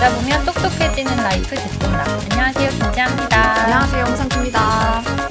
듣다 보면 똑똑해지는 라이프 듣똑라. 안녕하세요, 김지아입니다. 안녕하세요, 홍상지입니다.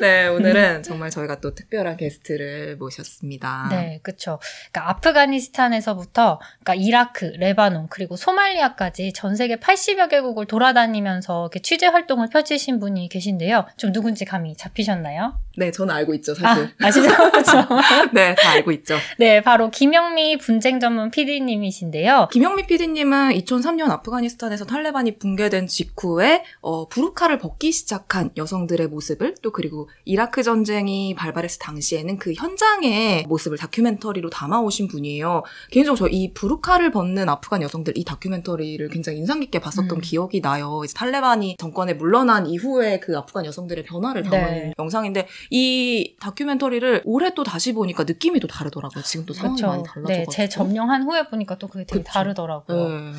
네, 오늘은 정말 저희가 또 특별한 게스트를 모셨습니다. 네, 그쵸. 그러니까 아프가니스탄에서부터, 그러니까 이라크, 레바논, 그리고 소말리아까지 전 세계 80여 개국을 돌아다니면서 이렇게 취재 활동을 펼치신 분이 계신데요. 좀 누군지 감이 잡히셨나요? 네, 저는 알고 있죠, 사실. 아, 아시죠? 그렇죠. 네, 다 알고 있죠. 네, 바로 김영미 분쟁 전문 PD님이신데요. 김영미 PD님은 2003년 아프가니스탄에서 탈레반이 붕괴된 직후에 어, 부르카를 벗기 시작한 여성들의 모습을 또 그리고 이라크 전쟁이 발발했을 당시에는 그 현장의 모습을 다큐멘터리로 담아오신 분이에요. 개인적으로 저 이 부르카를 벗는 아프간 여성들 이 다큐멘터리를 굉장히 인상 깊게 봤었던 음. 기억이 나요. 이제 탈레반이 정권에 물러난 이후에 그 아프간 여성들의 변화를 담은 네. 영상인데 이 다큐멘터리를 올해 또 다시 보니까 느낌이 또 다르더라고요. 지금 또 상황이 많이 그렇죠. 달라져가지고. 네, 재점령한 후에 보니까 또 그게 되게 그쵸. 다르더라고요. 네.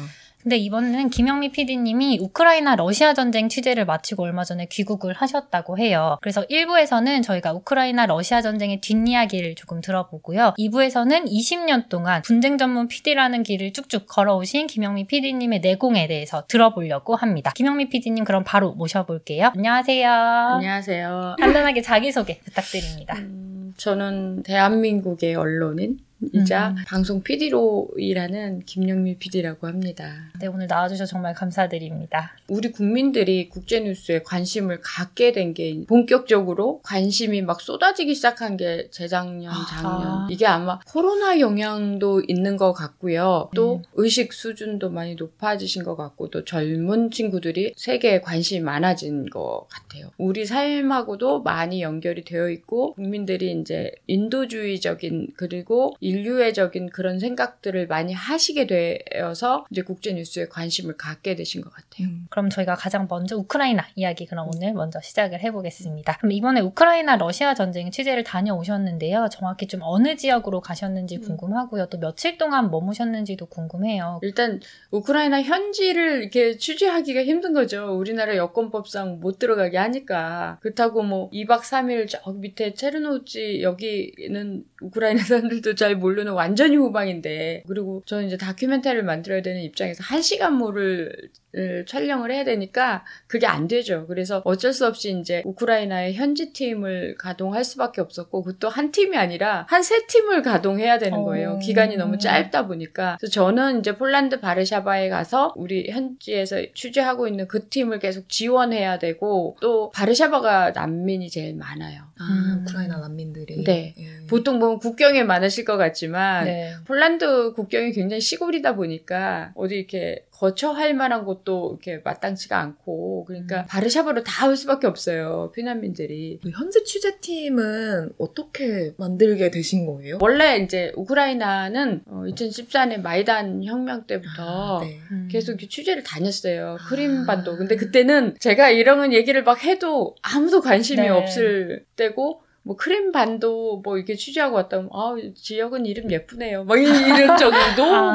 근데 이번에는 김영미 PD님이 우크라이나 러시아 전쟁 취재를 마치고 얼마 전에 귀국을 하셨다고 해요. 그래서 1부에서는 저희가 우크라이나 러시아 전쟁의 뒷이야기를 조금 들어보고요. 2부에서는 20년 동안 분쟁 전문 PD라는 길을 쭉쭉 걸어오신 김영미 PD님의 내공에 대해서 들어보려고 합니다. 김영미 PD님 그럼 바로 모셔볼게요. 안녕하세요. 안녕하세요. 간단하게 자기소개 부탁드립니다. 음, 저는 대한민국의 언론인 이자 음. 방송 PD로 일하는 김영미 PD라고 합니다. 네, 오늘 나와주셔서 정말 감사드립니다. 우리 국민들이 국제뉴스에 관심을 갖게 된 게 본격적으로 관심이 막 쏟아지기 시작한 게 재작년, 아. 작년. 이게 아마 코로나 영향도 있는 것 같고요. 또 음. 의식 수준도 많이 높아지신 것 같고 또 젊은 친구들이 세계에 관심이 많아진 것 같아요. 우리 삶하고도 많이 연결이 되어 있고 국민들이 이제 인도주의적인 그리고 인류애적인 그런 생각들을 많이 하시게 되어서 이제 국제 뉴스에 관심을 갖게 되신 것 같아요. 음. 그럼 저희가 가장 먼저 우크라이나 이야기 그럼 오늘 먼저 시작을 해보겠습니다. 그럼 이번에 우크라이나 러시아 전쟁 취재를 다녀오셨는데요. 정확히 좀 어느 지역으로 가셨는지 음. 궁금하고요. 또 며칠 동안 머무셨는지도 궁금해요. 일단 우크라이나 현지를 이렇게 취재하기가 힘든 거죠. 우리나라 여권법상 못 들어가게 하니까. 그렇다고 뭐 2박 3일 저 밑에 체르노치 여기는 우크라이나 사람들도 잘 모르는 완전히 후방인데 그리고 저는 이제 다큐멘터리를 만들어야 되는 입장에서 1시간 모를 을 촬영을 해야 되니까 그게 안 되죠. 그래서 어쩔 수 없이 이제 우크라이나의 현지 팀을 가동할 수밖에 없었고 그것도 한 팀이 아니라 한 세 팀을 가동해야 되는 거예요. 어. 기간이 너무 짧다 보니까. 그래서 저는 이제 폴란드 바르샤바에 가서 우리 현지에서 취재하고 있는 그 팀을 계속 지원해야 되고 또 바르샤바가 난민이 제일 많아요. 아, 음. 우크라이나 난민들이. 네. 예. 보통 보면 국경에 많으실 것 같 지만 네. 폴란드 국경이 굉장히 시골이다 보니까 어디 이렇게 거처할 만한 곳도 이렇게 마땅치가 않고 그러니까 음. 바르샤바로 다 올 수밖에 없어요 피난민들이 그 현지 취재팀은 어떻게 만들게 되신 거예요? 원래 이제 우크라이나는 2014년 마이단 혁명 때부터 아, 네. 음. 계속 취재를 다녔어요. 아. 크림반도. 근데 그때는 제가 이런 얘기를 막 해도 아무도 관심이 네. 없을 때고, 뭐 크림 반도 뭐 이렇게 취재하고 왔다면, 아, 지역은 이름 예쁘네요. 막 이런 정도? 아.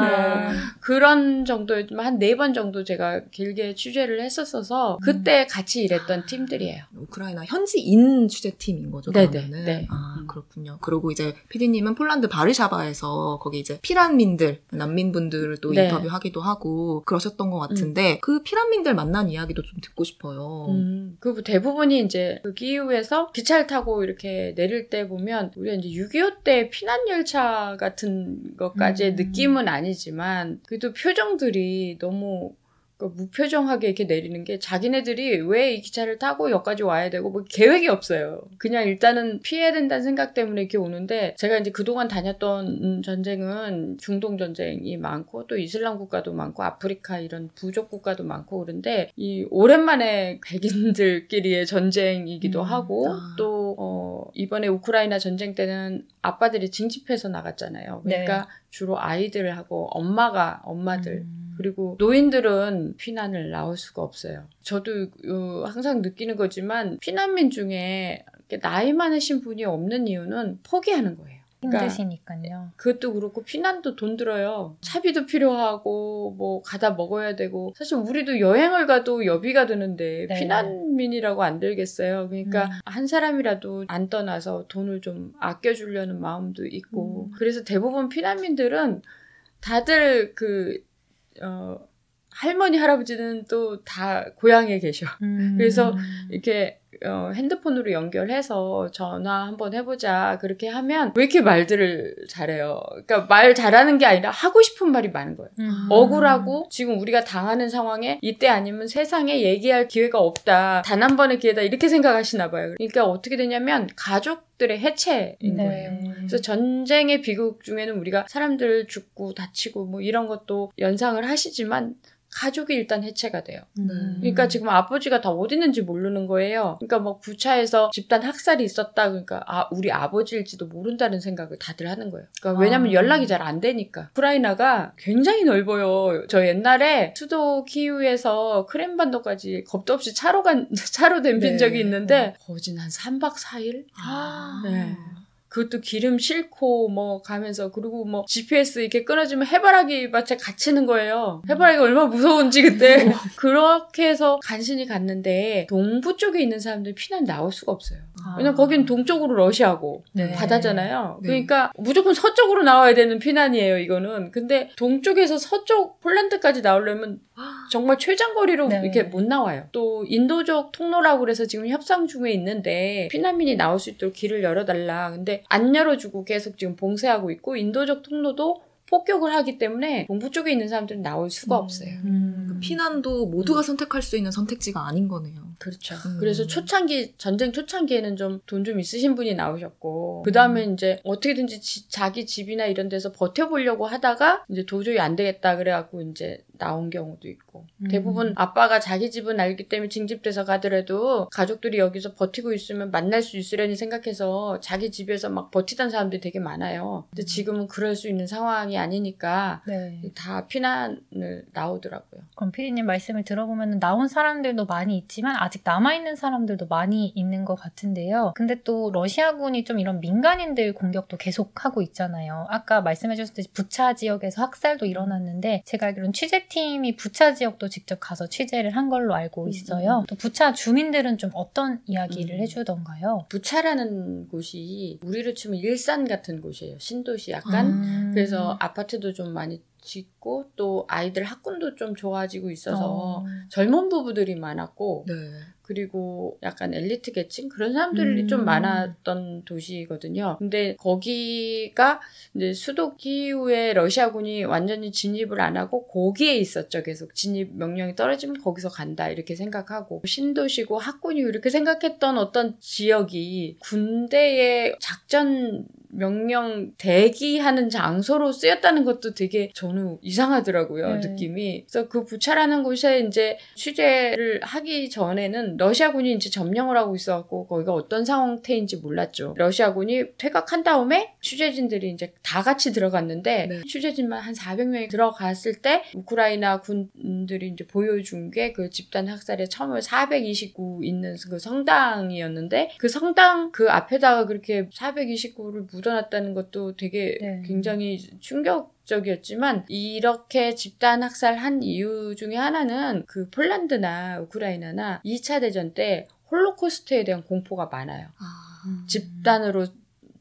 뭐 그런 정도였지만 한 네 번 정도 제가 길게 취재를 했었어서 그때 같이 일했던 팀들이에요. 우크라이나 현지인 취재팀인 거죠, 네네, 그러면은? 네. 아, 음. 그렇군요. 그리고 이제 PD님은 폴란드 바르샤바에서 거기 이제 피란민들, 난민분들을 또 네. 인터뷰하기도 하고 그러셨던 것 같은데 그 피란민들 만난 이야기도 좀 듣고 싶어요. 음, 그 대부분이 이제 그 기이우에서 기차를 타고 이렇게 내릴 때 보면 우리가 이제 6.25 때 피난 열차 같은 것까지의 음. 느낌은 아니지만 그래도 표정들이 너무 그 무표정하게 이렇게 내리는 게 자기네들이 왜 이 기차를 타고 여기까지 와야 되고 뭐 계획이 없어요. 그냥 일단은 피해야 된다는 생각 때문에 이렇게 오는데 제가 이제 그동안 다녔던 음, 전쟁은 중동 전쟁이 많고 또 이슬람 국가도 많고 아프리카 이런 부족 국가도 많고 그런데 이 오랜만에 백인들끼리의 전쟁이기도 음, 하고 아. 또 어, 이번에 우크라이나 전쟁 때는 아빠들이 징집해서 나갔잖아요. 그러니까 네. 주로 아이들하고 엄마가 엄마들 음. 그리고 노인들은 피난을 나올 수가 없어요. 저도 어, 항상 느끼는 거지만 피난민 중에 나이 많으신 분이 없는 이유는 포기하는 거예요. 힘드시니까요. 그것도 그렇고 피난도 돈 들어요. 차비도 필요하고 뭐 가다 먹어야 되고 사실 우리도 여행을 가도 여비가 드는데 네. 피난민이라고 안 들겠어요. 그러니까 음. 한 사람이라도 안 떠나서 돈을 좀 아껴주려는 마음도 있고 음. 그래서 대부분 피난민들은 다들 그 어, 할머니 할아버지는 또 다 고향에 계셔. 음. 그래서 이렇게 어, 핸드폰으로 연결해서 전화 한번 해보자 그렇게 하면 왜 이렇게 말들을 잘해요? 그러니까 말 잘하는 게 아니라 하고 싶은 말이 많은 거예요. 음. 억울하고 지금 우리가 당하는 상황에 이때 아니면 세상에 얘기할 기회가 없다. 단 한 번의 기회다. 이렇게 생각하시나 봐요. 그러니까 어떻게 되냐면 가족 들의 해체인 네. 거예요. 그래서 전쟁의 비극 중에는 우리가 사람들 죽고 다치고 뭐 이런 것도 연상을 하시지만 가족이 일단 해체가 돼요. 음. 그러니까 지금 아버지가 다 어디 있는지 모르는 거예요. 그러니까 뭐 부차에서 집단 학살이 있었다. 그러니까 아 우리 아버지일지도 모른다는 생각을 다들 하는 거예요. 그러니까 왜냐면 아. 연락이 잘 안 되니까. 우크라이나가 굉장히 넓어요. 저 옛날에 수도 키우에서 크렘반도까지 겁도 없이 차로 간 차로 댐빈 네. 적이 있는데 거진 한 3박 4일? 아. 네. 그것도 기름 싣고 뭐 가면서 그리고 뭐 GPS 이렇게 끊어지면 해바라기 밭에 갇히는 거예요. 해바라기가 얼마나 무서운지 그때 그렇게 해서 간신히 갔는데 동부 쪽에 있는 사람들 피난 나올 수가 없어요. 왜냐면 거긴 동쪽으로 러시아고 네. 바다잖아요. 네. 그러니까 무조건 서쪽으로 나와야 되는 피난이에요, 이거는. 근데 동쪽에서 서쪽 폴란드까지 나오려면 정말 최장거리로 네. 이렇게 못 나와요. 또 인도적 통로라고 그래서 지금 협상 중에 있는데 피난민이 나올 수 있도록 길을 열어달라. 근데 안 열어주고 계속 지금 봉쇄하고 있고 인도적 통로도 폭격을 하기 때문에 동부 쪽에 있는 사람들은 나올 수가 음. 없어요. 음. 피난도 모두가 선택할 수 있는 선택지가 아닌 거네요. 그렇죠. 음. 그래서 초창기 전쟁 초창기에는 좀돈좀 있으신 분이 나오셨고 그 다음에 이제 어떻게든지 지- 자기 집이나 이런 데서 버텨보려고 하다가 이제 도저히 안 되겠다 그래갖고 이제 나온 경우도 있고 음. 대부분 아빠가 자기 집은 알기 때문에 징집돼서 가더라도 가족들이 여기서 버티고 있으면 만날 수 있으려니 생각해서 자기 집에서 막 버티던 사람들이 되게 많아요. 근데 지금은 그럴 수 있는 상황이 아니니까 네. 다 피난을 나오더라고요. 그럼 피디님 말씀을 들어보면 나온 사람들도 많이 있지만 아직 남아있는 사람들도 많이 있는 것 같은데요. 근데 또 러시아군이 좀 이런 민간인들 공격도 계속하고 있잖아요. 아까 말씀해주셨듯이 부차 지역에서 학살도 일어났는데 제가 알기로는 취재 팀이 부차 지역도 직접 가서 취재를 한 걸로 알고 음, 있어요. 또 부차 주민들은 좀 어떤 이야기를 음. 해주던가요? 부차라는 곳이 우리로 치면 일산 같은 곳이에요. 신도시 약간. 음. 그래서 아파트도 좀 많이 짓고 또 아이들 학군도 좀 좋아지고 있어서 어. 젊은 부부들이 많았고 네. 그리고 약간 엘리트 계층 그런 사람들이 음. 좀 많았던 도시거든요. 근데 거기가 이제 수도 키우에 러시아군이 완전히 진입을 안 하고 거기에 있었죠. 계속 진입 명령이 떨어지면 거기서 간다 이렇게 생각하고 신도시고 학군이 이렇게 생각했던 어떤 지역이 군대의 작전 명령 대기하는 장소로 쓰였다는 것도 되게 저는 이상하더라고요 네. 느낌이 그래서 그 부차라는 곳에 이제 취재를 하기 전에는 러시아군이 이제 점령을 하고 있어갖고 거기가 어떤 상태인지 몰랐죠 러시아군이 퇴각한 다음에 취재진들이 이제 다 같이 들어갔는데 네. 취재진만 한 400명이 들어갔을 때 우크라이나 군들이 이제 보여준 게 그 집단 학살의 처음에 429 있는 그 성당이었는데 그 성당 그 앞에다가 그렇게 429를 묻어놨다는 것도 되게 네. 굉장히 충격적이었지만 이렇게 집단 학살한 이유 중에 하나는 그 폴란드나 우크라이나나 2차 대전 때 홀로코스트에 대한 공포가 많아요. 아, 집단으로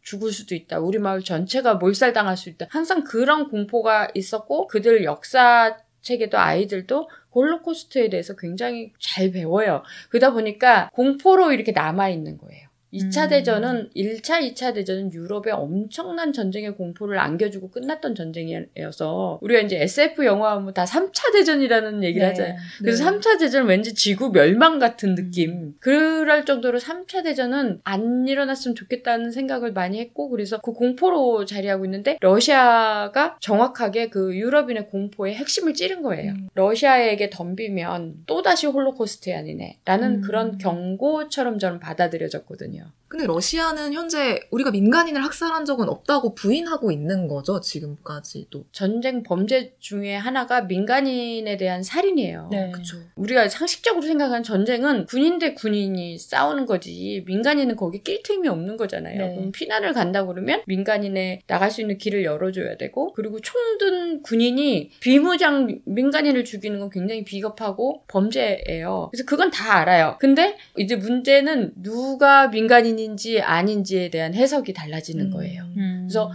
죽을 수도 있다. 우리 마을 전체가 몰살당할 수 있다. 항상 그런 공포가 있었고 그들 역사 책에도 아이들도 홀로코스트에 대해서 굉장히 잘 배워요. 그러다 보니까 공포로 이렇게 남아 있는 거예요. 2차 음. 대전은 1차, 2차 대전은 유럽에 엄청난 전쟁의 공포를 안겨주고 끝났던 전쟁이어서 우리가 이제 SF 영화 하면 다 3차 대전이라는 얘기를 네. 하잖아요. 그래서 네. 3차 대전은 왠지 지구 멸망 같은 느낌. 음. 그럴 정도로 3차 대전은 안 일어났으면 좋겠다는 생각을 많이 했고, 그래서 그 공포로 자리하고 있는데, 러시아가 정확하게 그 유럽인의 공포의 핵심을 찌른 거예요. 음. 러시아에게 덤비면 또다시 홀로코스트 아니네. 라는 음. 그런 경고처럼 저는 받아들여졌거든요. yeah. 근데 러시아는 현재 우리가 민간인을 학살한 적은 없다고 부인하고 있는 거죠, 지금까지도. 전쟁 범죄 중에 하나가 민간인에 대한 살인이에요. 네. 그쵸. 우리가 상식적으로 생각하는 전쟁은 군인 대 군인이 싸우는 거지 민간인은 거기 낄 틈이 없는 거잖아요. 네. 그럼 피난을 간다 그러면 민간인에 나갈 수 있는 길을 열어줘야 되고 그리고 총든 군인이 비무장 민간인을 죽이는 건 굉장히 비겁하고 범죄예요. 그래서 그건 다 알아요. 근데 이제 문제는 누가 민간인 인지 아닌지에 대한 해석이 달라지는 거예요. 음. 그래서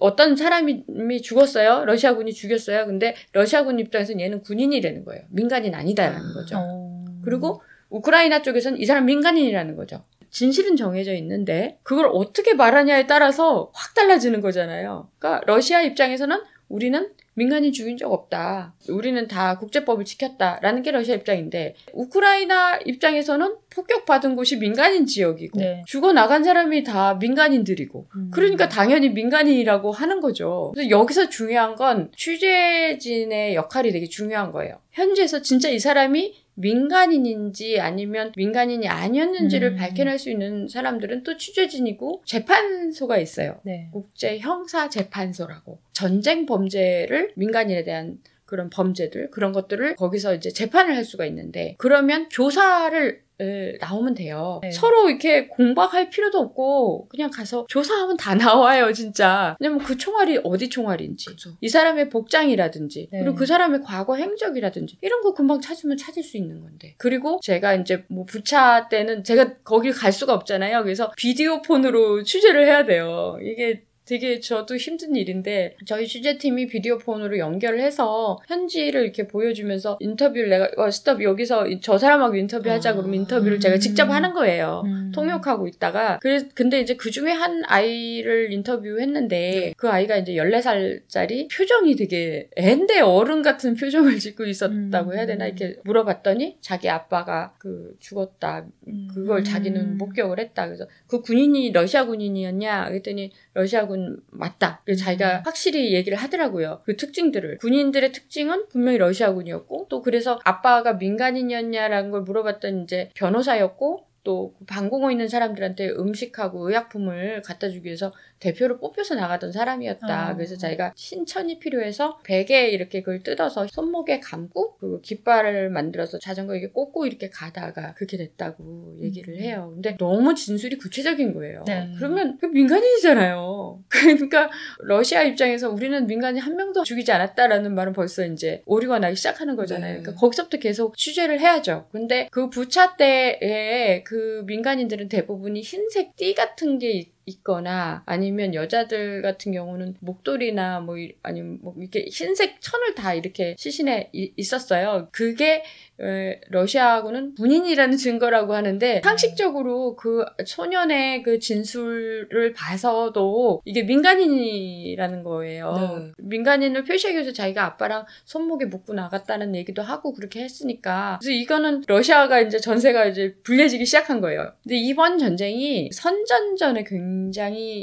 어떤 사람이 죽었어요. 러시아군이 죽였어요. 근데 러시아군 입장에서는 얘는 군인이라는 거예요. 민간인 아니다라는 거죠. 어. 그리고 우크라이나 쪽에서는 이 사람 민간인이라는 거죠. 진실은 정해져 있는데 그걸 어떻게 말하냐에 따라서 확 달라지는 거잖아요. 그러니까 러시아 입장에서는 우리는 민간인 죽인 적 없다. 우리는 다 국제법을 지켰다라는 게 러시아 입장인데 우크라이나 입장에서는 폭격받은 곳이 민간인 지역이고 네. 죽어 나간 사람이 다 민간인들이고 음. 그러니까 당연히 민간인이라고 하는 거죠. 그래서 여기서 중요한 건 취재진의 역할이 되게 중요한 거예요. 현지에서 진짜 이 사람이 민간인인지 아니면 민간인이 아니었는지를 음. 밝혀낼 수 있는 사람들은 또 취재진이고 재판소가 있어요. 네. 국제 형사 재판소라고 전쟁 범죄를 민간인에 대한 그런 범죄들 그런 것들을 거기서 이제 재판을 할 수가 있는데 그러면 조사를 에, 나오면 돼요. 네. 서로 이렇게 공박할 필요도 없고 그냥 가서 조사하면 다 나와요, 진짜. 왜냐면 그 총알이 어디 총알인지, 그쵸. 이 사람의 복장이라든지, 네. 그리고 그 사람의 과거 행적이라든지 이런 거 금방 찾으면 찾을 수 있는 건데. 그리고 제가 이제 뭐 부차 때는 제가 거길 갈 수가 없잖아요. 그래서 비디오 폰으로 취재를 해야 돼요. 이게 되게 저도 힘든 일인데 저희 취재팀이 비디오 폰으로 연결을 해서 현지를 이렇게 보여주면서 인터뷰를 내가 어, 스톱 여기서 이- 저 사람하고 인터뷰하자 아. 그러면 인터뷰를 제가 직접 하는 거예요. 음. 통역하고 있다가 그래 근데 이제 그 중에 한 아이를 인터뷰했는데 그 아이가 이제 14살짜리 표정이 되게 애인데 어른 같은 표정을 짓고 있었다고 음. 해야 되나 이렇게 물어봤더니 자기 아빠가 그 죽었다 그걸 음. 자기는 목격을 했다 그래서 그 군인이 러시아 군인이었냐 그랬더니 러시아 군 맞다. 그래서 자기가 음. 확실히 얘기를 하더라고요. 그 특징들을. 군인들의 특징은 분명히 러시아군이었고 또 그래서 아빠가 민간인이었냐라는 걸 물어봤더니 이제 변호사였고 또그 방공호 있는 사람들한테 음식하고 의약품을 갖다 주기 위해서 대표로 뽑혀서 나가던 사람이었다. 아. 그래서 자기가 신천이 필요해서 베개 이렇게 그걸 뜯어서 손목에 감고 그 깃발을 만들어서 자전거 이렇게 꽂고 이렇게 가다가 그렇게 됐다고 얘기를 음. 해요. 근데 너무 진술이 구체적인 거예요. 네. 그러면 그 민간인이잖아요. 그러니까 러시아 입장에서 우리는 민간인 한 명도 죽이지 않았다라는 말은 벌써 이제 오류가 나기 시작하는 거잖아요. 네. 그러니까 거기서부터 계속 취재를 해야죠. 근데 그 부차 때에 그 민간인들은 대부분이 흰색 띠 같은 게 있- 있거나 아니면 여자들 같은 경우는 목도리나 뭐 이- 아니면 뭐 이렇게 흰색 천을 다 이렇게 시신에 이- 있었어요. 그게 에, 러시아하고는 군인이라는 증거라고 하는데 상식적으로 그 소년의 그 진술을 봐서도 이게 민간인이라는 거예요. 네. 민간인을 표시하기 위해서 자기가 아빠랑 손목에 묶고 나갔다는 얘기도 하고 그렇게 했으니까 그래서 이거는 러시아가 이제 전세가 이제 불리해지기 시작한 거예요. 근데 이번 전쟁이 선전전에 굉장히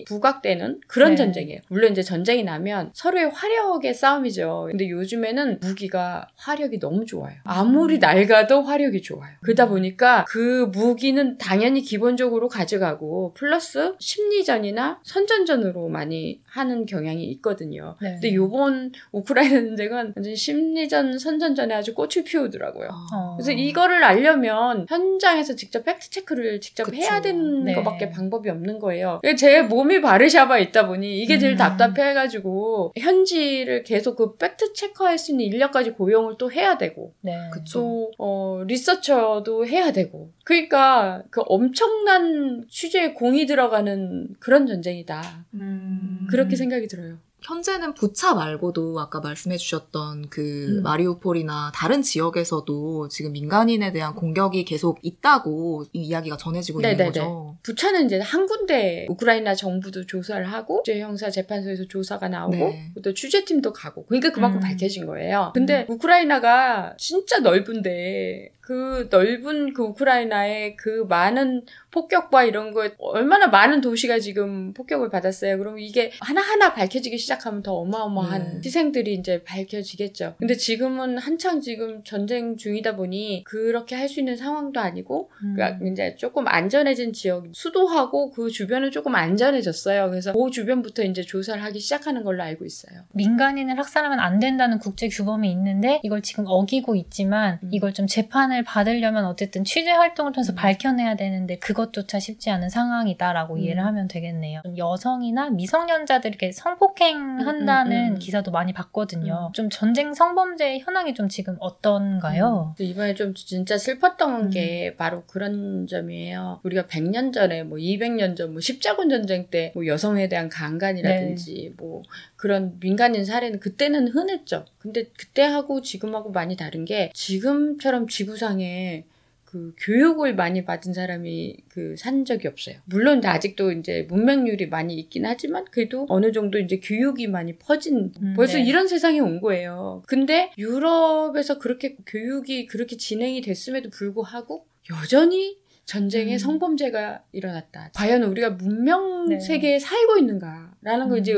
부각되는 그런 네. 전쟁이에요. 물론 이제 전쟁이 나면 서로의 화력의 싸움이죠. 근데 요즘에는 무기가 화력이 너무 좋아요. 아무리 낡아도 화력이 좋아요. 그러다 보니까 그 무기는 당연히 기본적으로 가져가고 플러스 심리전이나 선전전으로 많이 하는 경향이 있거든요. 네. 근데 요번 우크라이나 전쟁은 완전 심리전, 선전전에 아주 꽃을 피우더라고요. 어. 그래서 이거를 알려면 현장에서 직접 fact check를 직접 그쵸. 해야 되는 네. 것밖에 방법이 없는 거예요. 제 몸이 바르샤바에 있다 보니 이게 제일 음. 답답해가지고 현지를 계속 그 fact check할 수 있는 인력까지 고용을 또 해야 되고 네. 그쵸. 또 어, 리서처도 해야 되고 그러니까 그 엄청난 취재에 공이 들어가는 그런 전쟁이다. 음. 그렇게 생각이 들어요. 현재는 부차 말고도 아까 말씀해주셨던 그 음. 마리우폴이나 다른 지역에서도 지금 민간인에 대한 공격이 계속 있다고 이 이야기가 전해지고 있는 네네네. 거죠. 부차는 이제 한 군데 우크라이나 정부도 조사를 하고 국제형사 재판소에서 조사가 나오고 네. 또 취재팀도 가고 그러니까 그만큼 음. 밝혀진 거예요. 근데 우크라이나가 진짜 넓은데 그 넓은 그 우크라이나의 그 많은 폭격과 이런 거 얼마나 많은 도시가 지금 폭격을 받았어요. 그럼 이게 하나하나 밝혀지기 시작하면 더 어마어마한 네. 희생들이 이제 밝혀지겠죠. 근데 지금은 한창 지금 전쟁 중이다 보니 그렇게 할 수 있는 상황도 아니고 음. 그러니까 이제 조금 안전해진 지역 수도하고 그 주변은 조금 안전해졌어요. 그래서 그 주변부터 이제 조사를 하기 시작하는 걸로 알고 있어요. 민간인을 학살하면 안 된다는 국제 규범이 있는데 이걸 지금 어기고 있지만 음. 이걸 좀 재판을 받으려면 어쨌든 취재 활동을 통해서 음. 밝혀내야 되는데 그것조차 쉽지 않은 상황이다라고 음. 이해를 하면 되겠네요. 좀 여성이나 미성년자들에게 성폭행한다는 음, 음, 음. 기사도 많이 봤거든요. 좀 전쟁 성범죄 현황이 좀 지금 어떤가요? 음. 이번에 좀 진짜 슬펐던 음. 게 바로 그런 점이에요. 우리가 100년 전에 뭐 200년 전 뭐 십자군 전쟁 때 뭐 여성에 대한 강간이라든지 뭐 그런 민간인 살해는 그때는 흔했죠. 근데 그때하고 지금하고 많이 다른 게 지금처럼 지구상에 그 교육을 많이 받은 사람이 그 산 적이 없어요. 물론 아직도 이제 문맹률이 많이 있긴 하지만 그래도 어느 정도 이제 교육이 많이 퍼진 음, 벌써 네. 이런 세상이 온 거예요. 근데 유럽에서 그렇게 교육이 그렇게 진행이 됐음에도 불구하고 여전히 전쟁에 음. 성범죄가 일어났다. 과연 우리가 문명 네. 세계에 살고 있는가라는 걸 음. 이제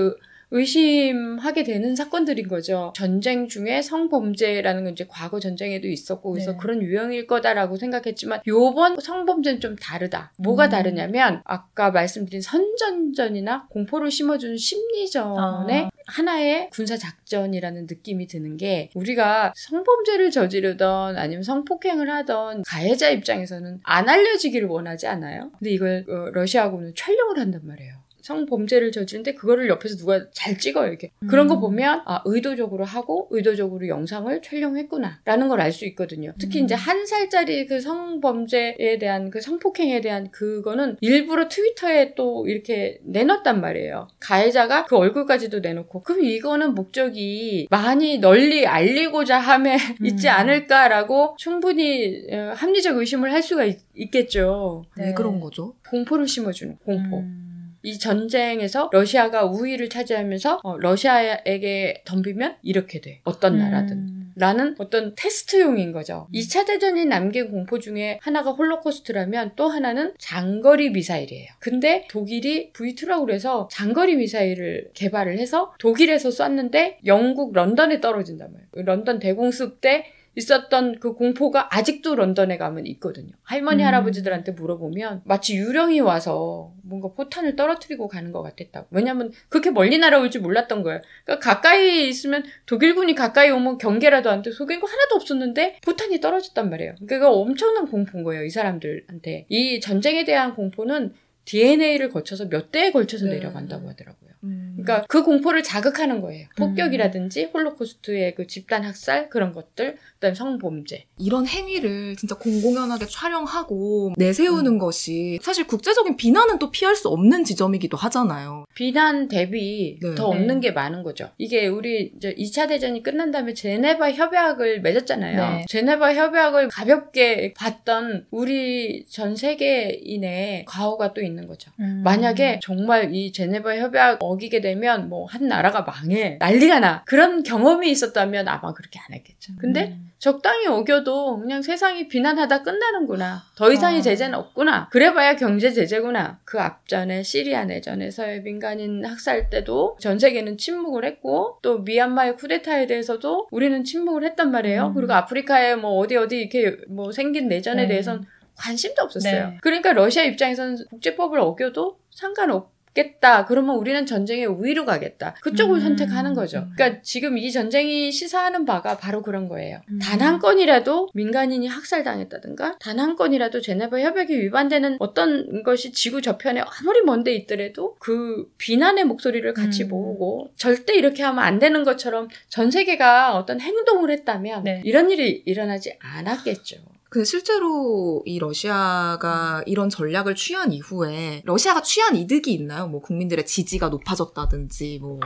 의심하게 되는 사건들인 거죠. 전쟁 중에 성범죄라는 건 이제 과거 전쟁에도 있었고 그래서 네. 그런 유형일 거다라고 생각했지만 요번 성범죄는 좀 다르다. 뭐가 음. 다르냐면 아까 말씀드린 선전전이나 공포를 심어주는 심리전의 아. 하나의 군사 작전이라는 느낌이 드는 게 우리가 성범죄를 저지르던 아니면 성폭행을 하던 가해자 입장에서는 안 알려지기를 원하지 않아요. 근데 이걸 어, 러시아군은 촬영을 한단 말이에요. 성범죄를 저지르는데 그거를 옆에서 누가 잘 찍어요 이렇게 그런 거 음. 보면 아 의도적으로 하고 의도적으로 영상을 촬영했구나라는 걸 알 수 있거든요 특히 음. 이제 한 살짜리 그 성범죄에 대한 그 성폭행에 대한 그거는 일부러 트위터에 또 이렇게 내놨단 말이에요 가해자가 그 얼굴까지도 내놓고 그럼 이거는 목적이 많이 널리 알리고자 함에 있지 음. 않을까라고 충분히 어, 합리적 의심을 할 수가 있, 겠죠 왜 네. 그런 거죠? 공포를 심어주는 공포 음. 이 전쟁에서 러시아가 우위를 차지하면서 어, 러시아에게 덤비면 이렇게 돼. 어떤 나라든. 음. 라는 어떤 테스트용인 거죠. 2차 대전이 남긴 공포 중에 하나가 홀로코스트라면 또 하나는 장거리 미사일이에요. 근데 독일이 V2라고 그래서 장거리 미사일을 개발을 해서 독일에서 쐈는데 영국 런던에 떨어진단 말이에요. 런던 대공습 때 있었던 그 공포가 아직도 런던에 가면 있거든요. 할머니, 음. 할아버지들한테 물어보면 마치 유령이 와서 뭔가 포탄을 떨어뜨리고 가는 것 같았다고. 왜냐면 그렇게 멀리 날아올 줄 몰랐던 거예요. 그러니까 가까이 있으면 독일군이 가까이 오면 경계라도 안 돼. 속인 거 하나도 없었는데 포탄이 떨어졌단 말이에요. 그러니까 엄청난 공포인 거예요. 이 사람들한테. 이 전쟁에 대한 공포는 DNA를 거쳐서 몇 대에 걸쳐서 네. 내려간다고 하더라고요. 음. 그러니까 그 공포를 자극하는 거예요. 폭격이라든지 홀로코스트의 그 집단 학살 그런 것들, 그다음 성범죄. 이런 행위를 진짜 공공연하게 촬영하고 내세우는 것이 사실 국제적인 비난은 또 피할 수 없는 지점이기도 하잖아요. 비난 대비 네. 더 네. 없는 게 많은 거죠. 이게 우리 이제 2차 대전이 끝난 다음에 제네바 협약을 맺었잖아요. 네. 제네바 협약을 가볍게 봤던 우리 전 세계인의 과오가 또 있는 거죠. 음. 만약에 정말 이 제네바 협약 어기게 되면 뭐 한 나라가 망해 난리가 나 그런 경험이 있었다면 아마 그렇게 안 했겠죠. 근데 음. 적당히 어겨도 그냥 세상이 비난하다 끝나는구나. 더 이상의 아. 제재는 없구나. 그래봐야 경제 제재구나. 그 앞전에 시리아 내전에서의 민간인 학살 때도 전 세계는 침묵을 했고 또 미얀마의 쿠데타에 대해서도 우리는 침묵을 했단 말이에요. 음. 그리고 아프리카에 뭐 어디 어디 이렇게 뭐 생긴 내전에 네. 대해서는 관심도 없었어요. 네. 그러니까 러시아 입장에서는 국제법을 어겨도 상관없 겠다. 그러면 우리는 전쟁의 우위로 가겠다. 그쪽을 음. 선택하는 거죠. 그러니까 지금 이 전쟁이 시사하는 바가 바로 그런 거예요. 음. 단한 건이라도 민간인이 학살당했다든가 단 한 건이라도 제네바 협약에 위반되는 어떤 것이 지구 저편에 아무리 먼데 있더라도 그 비난의 목소리를 같이 음. 모으고 절대 이렇게 하면 안 되는 것처럼 전 세계가 어떤 행동을 했다면 네. 이런 일이 일어나지 않았겠죠. 근데 실제로 이 러시아가 이런 전략을 취한 이후에 러시아가 취한 이득이 있나요? 뭐 국민들의 지지가 높아졌다든지 뭐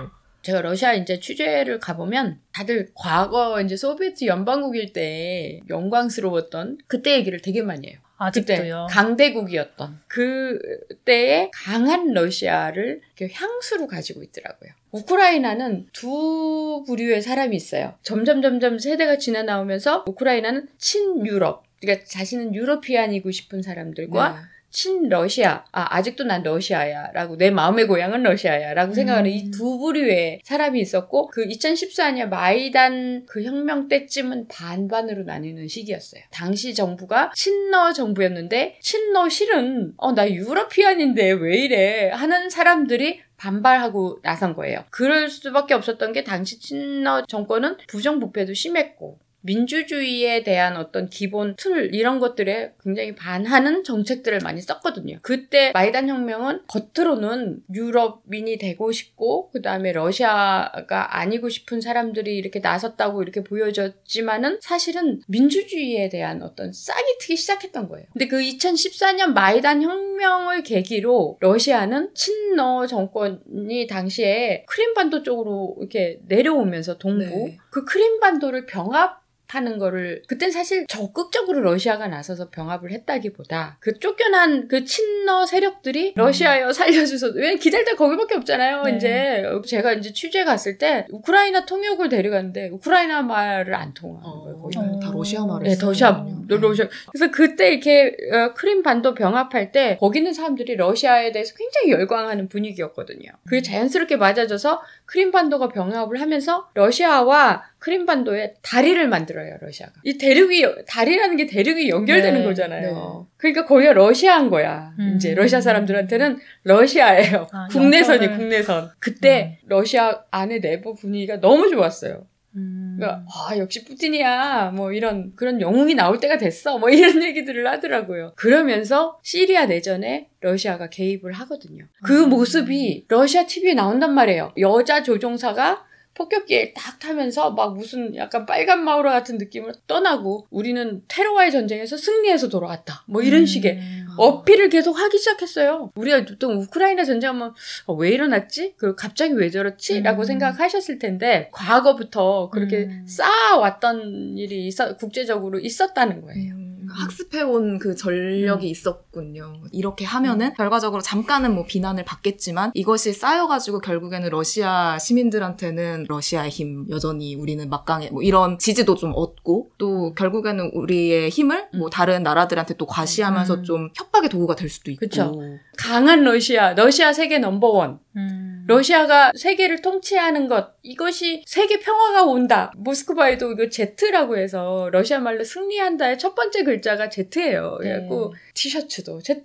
제가 러시아 이제 취재를 가보면 다들 과거 이제 소비에트 연방국일 때 영광스러웠던 그때 얘기를 되게 많이 해요. 그때 아직도요. 강대국이었던 그때의 강한 러시아를 향수로 가지고 있더라고요. 우크라이나는 두 부류의 사람이 있어요. 점점 점점 세대가 지나 나오면서 우크라이나는 친유럽 그러니까 자신은 유러피안이고 싶은 사람들과 네. 친 러시아, 아, 아직도 난 러시아야. 라고, 내 마음의 고향은 러시아야. 라고 생각하는 음. 이두 부류의 사람이 있었고, 그 2014년 마이단 그 혁명 때쯤은 반반으로 나뉘는 시기였어요. 당시 정부가 친러 정부였는데, 친러 실은, 어, 나 유러피안인데 왜 이래? 하는 사람들이 반발하고 나선 거예요. 그럴 수밖에 없었던 게 당시 친러 정권은 부정부패도 심했고, 민주주의에 대한 어떤 기본 틀 이런 것들에 굉장히 반하는 정책들을 많이 썼거든요. 그때 마이단 혁명은 겉으로는 유럽인이 되고 싶고 그다음에 러시아가 아니고 싶은 사람들이 이렇게 나섰다고 이렇게 보여졌지만은 사실은 민주주의에 대한 어떤 싹이 트기 시작했던 거예요. 근데 그 2014년 마이단 혁명을 계기로 러시아는 친러 정권이 당시에 크림반도 쪽으로 이렇게 내려오면서 동부 네. 그 크림반도를 병합 하는 거를 그땐 사실 적극적으로 러시아가 나서서 병합을 했다기보다 그 쫓겨난 그 친러 세력들이 러시아여 살려줘서 왜 기다릴 때 거기밖에 없잖아요 네. 이제 제가 이제 취재 갔을 때 우크라이나 통역을 데려갔는데 우크라이나 말을 안 통하는 거예요 거의 어. 다 러시아 말을 네, 러시아. 러시아. 그래서 그때 이렇게 어, 크림 반도 병합할 때 거기 있는 사람들이 러시아에 대해서 굉장히 열광하는 분위기였거든요. 그게 자연스럽게 맞아져서 크림 반도가 병합을 하면서 러시아와 크림 반도에 다리를 만들어요, 러시아가. 이 대륙이 다리라는 게 대륙이 연결되는 네, 거잖아요. 그러니까 거기가 러시아인 거야. 음. 이제 러시아 사람들한테는 러시아예요. 아, 국내선이 영적을- 국내선. 그때 러시아 안에 내부 분위기가 너무 좋았어요. 음. 그러니까 아 역시 푸틴이야 뭐 이런 그런 영웅이 나올 때가 됐어 뭐 이런 얘기들을 하더라고요. 그러면서 시리아 내전에 러시아가 개입을 하거든요. 그 음. 모습이 러시아 TV에 나온단 말이에요. 여자 조종사가 폭격기에 딱 타면서 막 무슨 약간 빨간 마우라 같은 느낌으로 떠나고 우리는 테러와의 전쟁에서 승리해서 돌아왔다. 뭐 이런 음. 식의 어필을 계속 하기 시작했어요. 우리가 보통 우크라이나 전쟁하면 어, 왜 일어났지? 그리고 갑자기 왜 저렇지? 라고 음. 생각하셨을 텐데 과거부터 그렇게 음. 쌓아왔던 일이 있어, 국제적으로 있었다는 거예요. 음, 학습해온 그 전력이 있었군요. 이렇게 하면은 결과적으로 잠깐은 뭐 비난을 받겠지만 이것이 쌓여가지고 결국에는 러시아 시민들한테는 러시아의 힘 여전히 우리는 막강해 뭐 이런 지지도 좀 얻고 또 결국에는 우리의 힘을 뭐 다른 나라들한테 또 과시하면서 음. 좀 협박의 도구가 될 수도 있고. 그쵸. 강한 러시아, 러시아 세계 넘버원. 음. 러시아가 세계를 통치하는 것, 이것이 세계 평화가 온다. 모스크바에도 이거 Z라고 해서 러시아 말로 승리한다의 첫 번째 글자가 Z예요. 네. 그래갖고 티셔츠도 Z,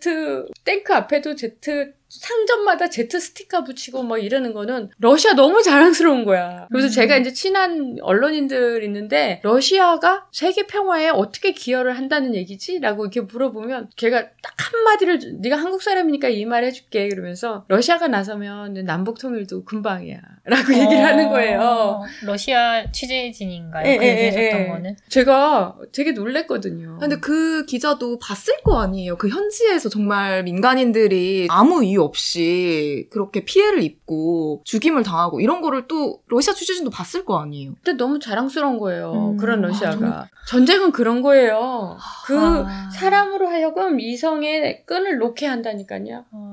탱크 앞에도 Z, 상점마다 Z 스티커 붙이고 뭐 이러는 거는 러시아 너무 자랑스러운 거야. 그래서 음. 제가 이제 친한 언론인들 있는데 러시아가 세계 평화에 어떻게 기여를 한다는 얘기지? 라고 이렇게 물어보면 걔가 딱 한마디를 네가 한국 사람이니까 이 말 해줄게 그러면서 러시아가 나서면 남북 통일도 금방이야 라고 얘기를 하는 거예요. 어, 러시아 취재진인가요? 예, 그 예, 얘기하셨던 예, 예. 거는? 제가 되게 놀랬거든요. 근데 그 기자도 봤을 거 아니에요. 그 현지에서 정말 민간인들이 아무 이유 없이 그렇게 피해를 입고 죽임을 당하고 이런 거를 또 러시아 취재진도 봤을 거 아니에요. 근데 너무 자랑스러운 거예요. 음. 그런 아, 러시아가. 전쟁은 그런 거예요. 그 아. 사람으로 하여금 이성의 끈을 놓게 한다니까요. 어.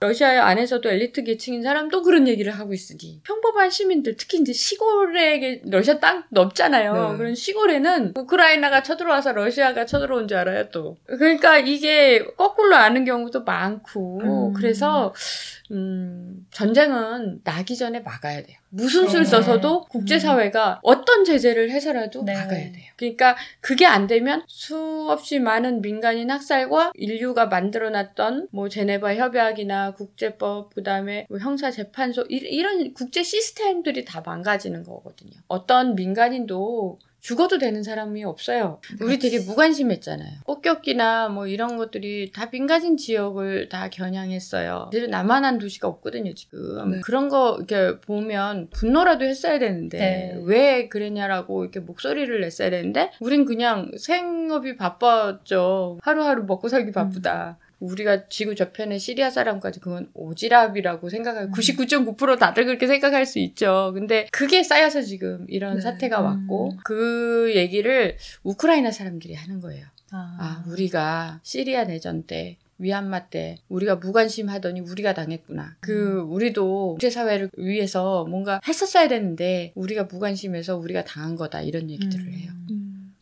러시아 안에서도 엘리트 계층인 사람도 그런 얘기를 하고 있으니 평범한 시민들 특히 이제 시골에 러시아 땅 넓잖아요. 네. 그런 시골에는 우크라이나가 쳐들어와서 러시아가 쳐들어온 줄 알아요 또. 그러니까 이게 거꾸로 아는 경우도 많고 음. 그래서 음, 전쟁은 나기 전에 막아야 돼요. 무슨 수를 네. 써서도 국제사회가 어떤 제재를 해서라도 네. 막아야 돼요. 그러니까 그게 안 되면 수없이 많은 민간인 학살과 인류가 만들어놨던 뭐 제네바 협약이나 국제법, 그 다음에 뭐 형사재판소, 이- 이런 국제 시스템들이 다 망가지는 거거든요. 어떤 민간인도 죽어도 되는 사람이 없어요. 우리 되게 무관심했잖아요. 폭격기나 뭐 이런 것들이 다 민간인 지역을 다 겨냥했어요. 사실 남한한 도시가 없거든요, 지금. 네. 그런 거 이렇게 보면 분노라도 했어야 되는데 네. 왜 그랬냐라고 이렇게 목소리를 냈어야 되는데 우린 그냥 생업이 바빴죠. 하루하루 먹고 살기 바쁘다. 우리가 지구 저편의 시리아 사람까지 그건 오지랖이라고 생각하고 음. 99.9% 다들 그렇게 생각할 수 있죠. 근데 그게 쌓여서 지금 이런 네. 사태가 음. 왔고 그 얘기를 우크라이나 사람들이 하는 거예요. 아. 아, 우리가 시리아 내전 때 위안마 때 우리가 무관심하더니 우리가 당했구나. 그 우리도 국제사회를 위해서 뭔가 했었어야 되는데 우리가 무관심해서 우리가 당한 거다 이런 얘기들을 음. 해요.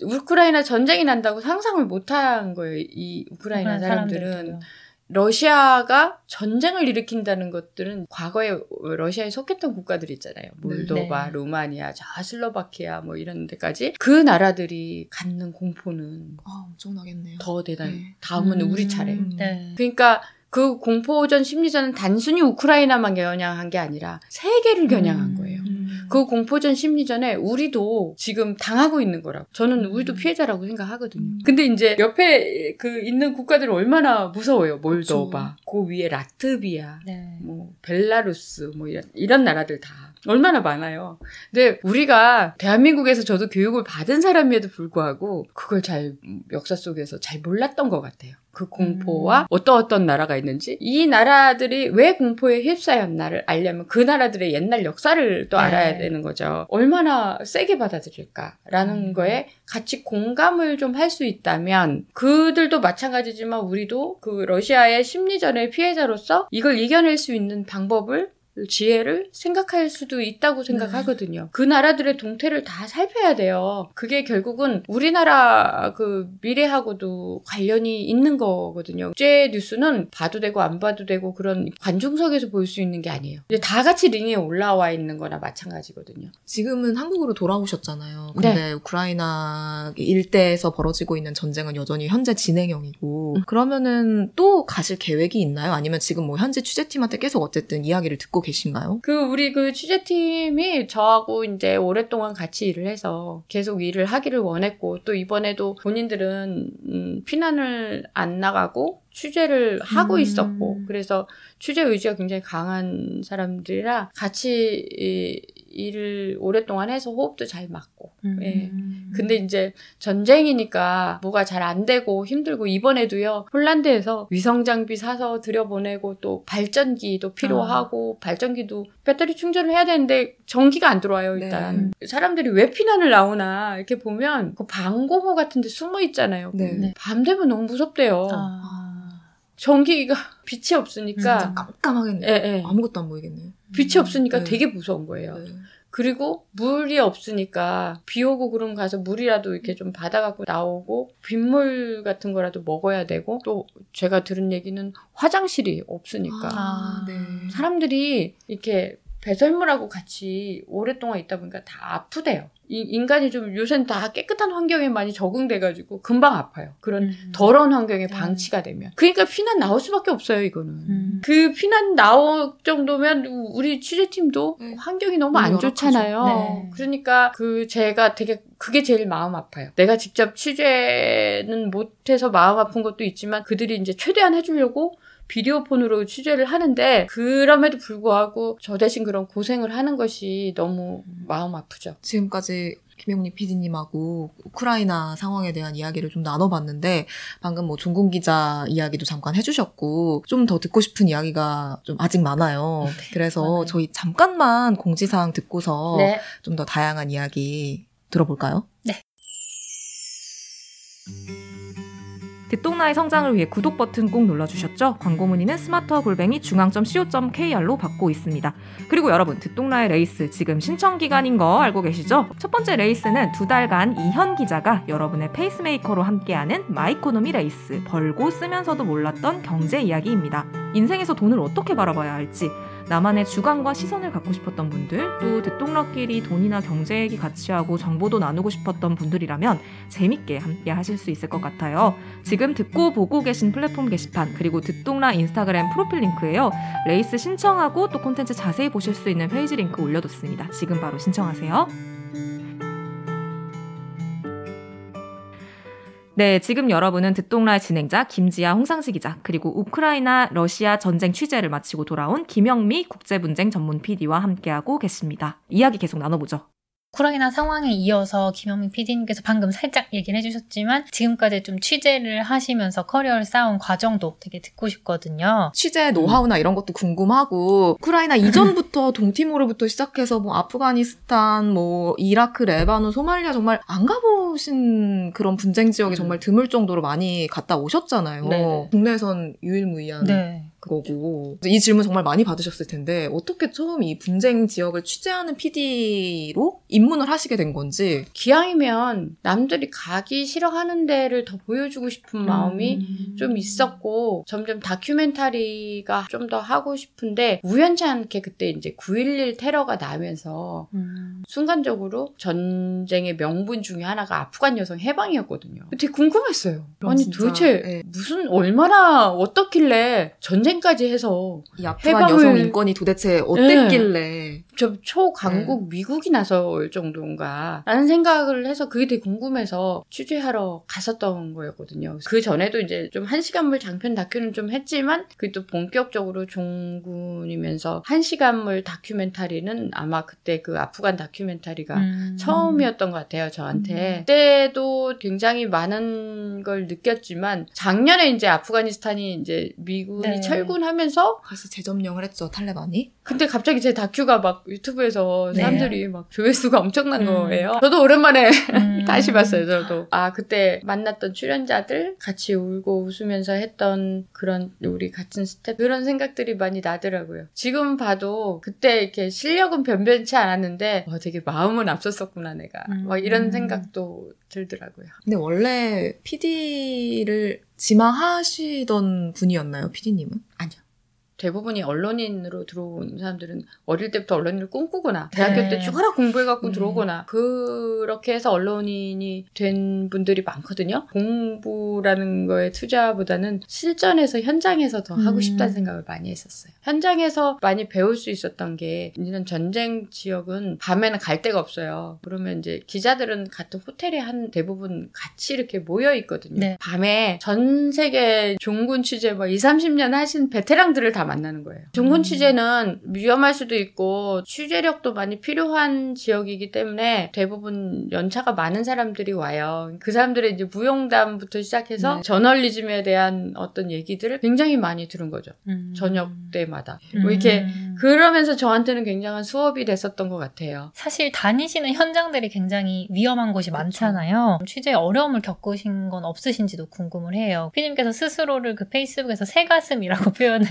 우크라이나 전쟁이 난다고 상상을 못한 거예요. 이 우크라이나 사람들은. 사람들도요. 러시아가 전쟁을 일으킨다는 것들은 과거에 러시아에 속했던 국가들 있잖아요. 몰도바, 네. 루마니아, 자 슬로바키아 뭐 이런 데까지 그 나라들이 갖는 공포는 아, 엄청나겠네요. 더 대단. 네. 다음은 음. 우리 차례. 네. 그러니까 그 공포전 심리전은 단순히 우크라이나만 겨냥한 게 아니라 세계를 겨냥한 음. 거예요. 음. 그 공포전 심리전에 우리도 지금 당하고 있는 거라고. 저는 음. 우리도 피해자라고 생각하거든요. 음. 근데 이제 옆에 그 있는 국가들은 얼마나 무서워요. 몰도바, 그 위에 라트비아, 네. 뭐 벨라루스, 뭐 이런 이런 나라들 다 얼마나 많아요. 근데 우리가 대한민국에서 저도 교육을 받은 사람에도 불구하고 그걸 잘 역사 속에서 잘 몰랐던 것 같아요. 그 공포와 음. 어떤 어떤 나라가 있는지 이 나라들이 왜 공포에 휩싸였나를 알려면 그 나라들의 옛날 역사를 또 네. 알아야 되는 거죠. 얼마나 세게 받아들일까라는 음. 거에 같이 공감을 좀 할 수 있다면 그들도 마찬가지지만 우리도 그 러시아의 심리전의 피해자로서 이걸 이겨낼 수 있는 방법을 지혜를 생각할 수도 있다고 생각하거든요. 그 나라들의 동태를 다 살펴야 돼요. 그게 결국은 우리나라 그 미래하고도 관련이 있는 거거든요. 국제 뉴스는 봐도 되고 안 봐도 되고 그런 관중석에서 볼 수 있는 게 아니에요. 이제 다 같이 링에 올라와 있는 거나 마찬가지거든요. 지금은 한국으로 돌아오셨잖아요. 근데 우크라이나 일대에서 벌어지고 있는 전쟁은 여전히 현재 진행형이고 그러면은 또 가실 계획이 있나요? 아니면 지금 뭐 현재 취재팀한테 계속 어쨌든 이야기를 듣고 계신가요? 그 우리 그 취재팀이 저하고 이제 오랫동안 같이 일을 해서 계속 일을 하기를 원했고 또 이번에도 본인들은 음, 피난을 안 나가고 취재를 하고 음. 있었고 그래서 취재 의지가 굉장히 강한 사람들이라 같이 이, 일을 오랫동안 해서 호흡도 잘 맞고 음. 예. 근데 이제 전쟁이니까 뭐가 잘 안 되고 힘들고 이번에도요 폴란드에서 위성 장비 사서 들여보내고 또 발전기도 필요하고 발전기도 배터리 충전을 해야 되는데 전기가 안 들어와요 일단 사람들이 왜 피난을 나오나 이렇게 보면 그 방공호 같은 데 숨어 있잖아요. 네. 네. 밤 되면 너무 무섭대요. 아. 전기가 빛이 없으니까 진짜 깜깜하겠네요. 예, 예. 아무것도 안 보이겠네요. 빛이 없으니까 네. 되게 무서운 거예요. 네. 그리고 물이 없으니까 비 오고 그럼 가서 물이라도 이렇게 좀 받아갖고 나오고 빗물 같은 거라도 먹어야 되고 또 제가 들은 얘기는 화장실이 없으니까 아. 네. 사람들이 이렇게 배설물하고 같이 오랫동안 있다 보니까 다 아프대요. 이 인간이 좀 요새는 다 깨끗한 환경에 많이 적응돼가지고 금방 아파요. 그런 음. 더러운 환경에 네. 방치가 되면. 그러니까 피난 나올 수밖에 없어요, 이거는. 음. 그 피난 나올 정도면 우리 취재팀도 네. 환경이 너무 안 좋잖아요. 네. 그러니까 그 제가 되게 그게 제일 마음 아파요. 내가 직접 취재는 못해서 마음 아픈 것도 있지만 그들이 이제 최대한 해주려고 비디오 폰으로 취재를 하는데 그럼에도 불구하고 저 대신 그런 고생을 하는 것이 너무 마음 아프죠. 지금까지 김영리 PD님하고 우크라이나 상황에 대한 이야기를 좀 나눠봤는데 방금 뭐 종군 기자 이야기도 잠깐 해주셨고 좀 더 듣고 싶은 이야기가 좀 아직 많아요. 그래서 많아요. 저희 잠깐만 공지사항 듣고서 네. 좀더 다양한 이야기 들어볼까요? 네. 듣똑라의 성장을 위해 구독 버튼 꼭 눌러주셨죠? 광고 문의는 스마트와 골뱅이 중앙.co.kr로 받고 있습니다. 그리고 여러분, 듣똑라의 레이스 지금 신청 기간인 거 알고 계시죠? 첫 번째 레이스는 두 달간 이현 기자가 여러분의 페이스메이커로 함께하는 마이코노미 레이스, 벌고 쓰면서도 몰랐던 경제 이야기입니다. 인생에서 돈을 어떻게 바라봐야 할지, 나만의 주관과 시선을 갖고 싶었던 분들, 또 듣똑러끼리 돈이나 경제 얘기 같이 하고 정보도 나누고 싶었던 분들이라면 재밌게 함께 하실 수 있을 것 같아요. 지금 듣고 보고 계신 플랫폼 게시판 그리고 듣똑라 인스타그램 프로필 링크에요. 레이스 신청하고 또 콘텐츠 자세히 보실 수 있는 페이지 링크 올려뒀습니다. 지금 바로 신청하세요. 네, 지금 여러분은 듣똑라의 진행자 김지아 홍상지 기자 그리고 우크라이나 러시아 전쟁 취재를 마치고 돌아온 김영미 국제분쟁 전문 PD와 함께하고 계십니다. 이야기 계속 나눠보죠. 우크라이나 상황에 이어서 김영민 PD님께서 방금 살짝 얘기를 해주셨지만 지금까지 좀 취재를 하시면서 커리어를 쌓은 과정도 되게 듣고 싶거든요. 취재 노하우나 이런 것도 궁금하고 우크라이나 이전부터 동티모르부터 시작해서 뭐 아프가니스탄, 뭐 이라크, 레바논, 소말리아 정말 안 가보신 그런 분쟁 지역이 음. 정말 드물 정도로 많이 갔다 오셨잖아요. 네네. 국내에선 유일무이한. 네. 거고 이 질문 정말 많이 받으셨을 텐데 어떻게 처음 이 분쟁 지역을 취재하는 PD로 입문을 하시게 된 건지 기왕이면 남들이 가기 싫어하는 데를 더 보여주고 싶은 마음이 음. 좀 있었고 점점 다큐멘터리가 좀 더 하고 싶은데 우연치 않게 그때 이제 9.11 테러가 나면서 음. 순간적으로 전쟁의 명분 중에 하나가 아프간 여성 해방이었거든요. 되게 궁금했어요. 아니 진짜, 도대체 예. 무슨 얼마나 어떻길래 전쟁 까지 해서 이 해방을- 여성 인권이 도대체 어땠길래 저 초강국 미국이 나설 정도인가 라는 생각을 해서 그게 되게 궁금해서 취재하러 갔었던 거였거든요. 그 전에도 이제 좀 한 시간물 장편 다큐는 좀 했지만 그게 또 본격적으로 종군이면서 한 시간물 다큐멘터리는 아마 그때 그 아프간 다큐멘터리가 음. 처음이었던 것 같아요, 저한테. 그때도 굉장히 많은 걸 느꼈지만, 작년에 이제 아프가니스탄이 이제 미군이 네. 철군하면서, 다시 재점령을 했죠 탈레반이 근데 갑자기 제 다큐가 막 유튜브에서 네. 사람들이 막 조회수가 엄청난 음. 거예요. 저도 오랜만에 음. 다시 봤어요, 저도. 아, 그때 만났던 출연자들 같이 울고 웃으면서 했던 그런 우리 같은 스텝 그런 생각들이 많이 나더라고요. 지금 봐도 그때 이렇게 실력은 변변치 않았는데 와, 되게 마음은 앞섰었구나 내가. 음. 막 이런 생각도 들더라고요. 근데 원래 PD를 지망하시던 분이었나요 PD님은? 아니요. 대부분이 언론인으로 들어온 사람들은 어릴 때부터 언론인을 꿈꾸거나 대학교 네. 때 죽어라 공부해갖고 음. 들어오거나 그렇게 해서 언론인이 된 분들이 많거든요. 공부라는 거에 투자보다는 실전에서 현장에서 더 하고 음. 싶다는 생각을 많이 했었어요. 현장에서 많이 배울 수 있었던 게 이런 전쟁 지역은 밤에는 갈 데가 없어요. 그러면 이제 기자들은 같은 호텔에 한 대부분 같이 이렇게 모여 있거든요. 네. 밤에 전 세계 종군 취재 뭐 2, 30년 하신 베테랑들을 다 만나는 거예요. 음. 취재는 위험할 수도 있고 취재력도 많이 필요한 지역이기 때문에 대부분 연차가 많은 사람들이 와요. 그 사람들의 이제 무용담부터 시작해서 네. 저널리즘에 대한 어떤 얘기들을 굉장히 많이 들은 거죠. 음. 저녁 때마다. 뭐 이렇게 음. 그러면서 저한테는 굉장한 수업이 됐었던 것 같아요. 사실 다니시는 현장들이 굉장히 위험한 곳이 많잖아요. 취재에 어려움을 겪으신 건 없으신지도 궁금을 해요. 피디님께서 스스로를 그 페이스북에서 새가슴이라고 표현을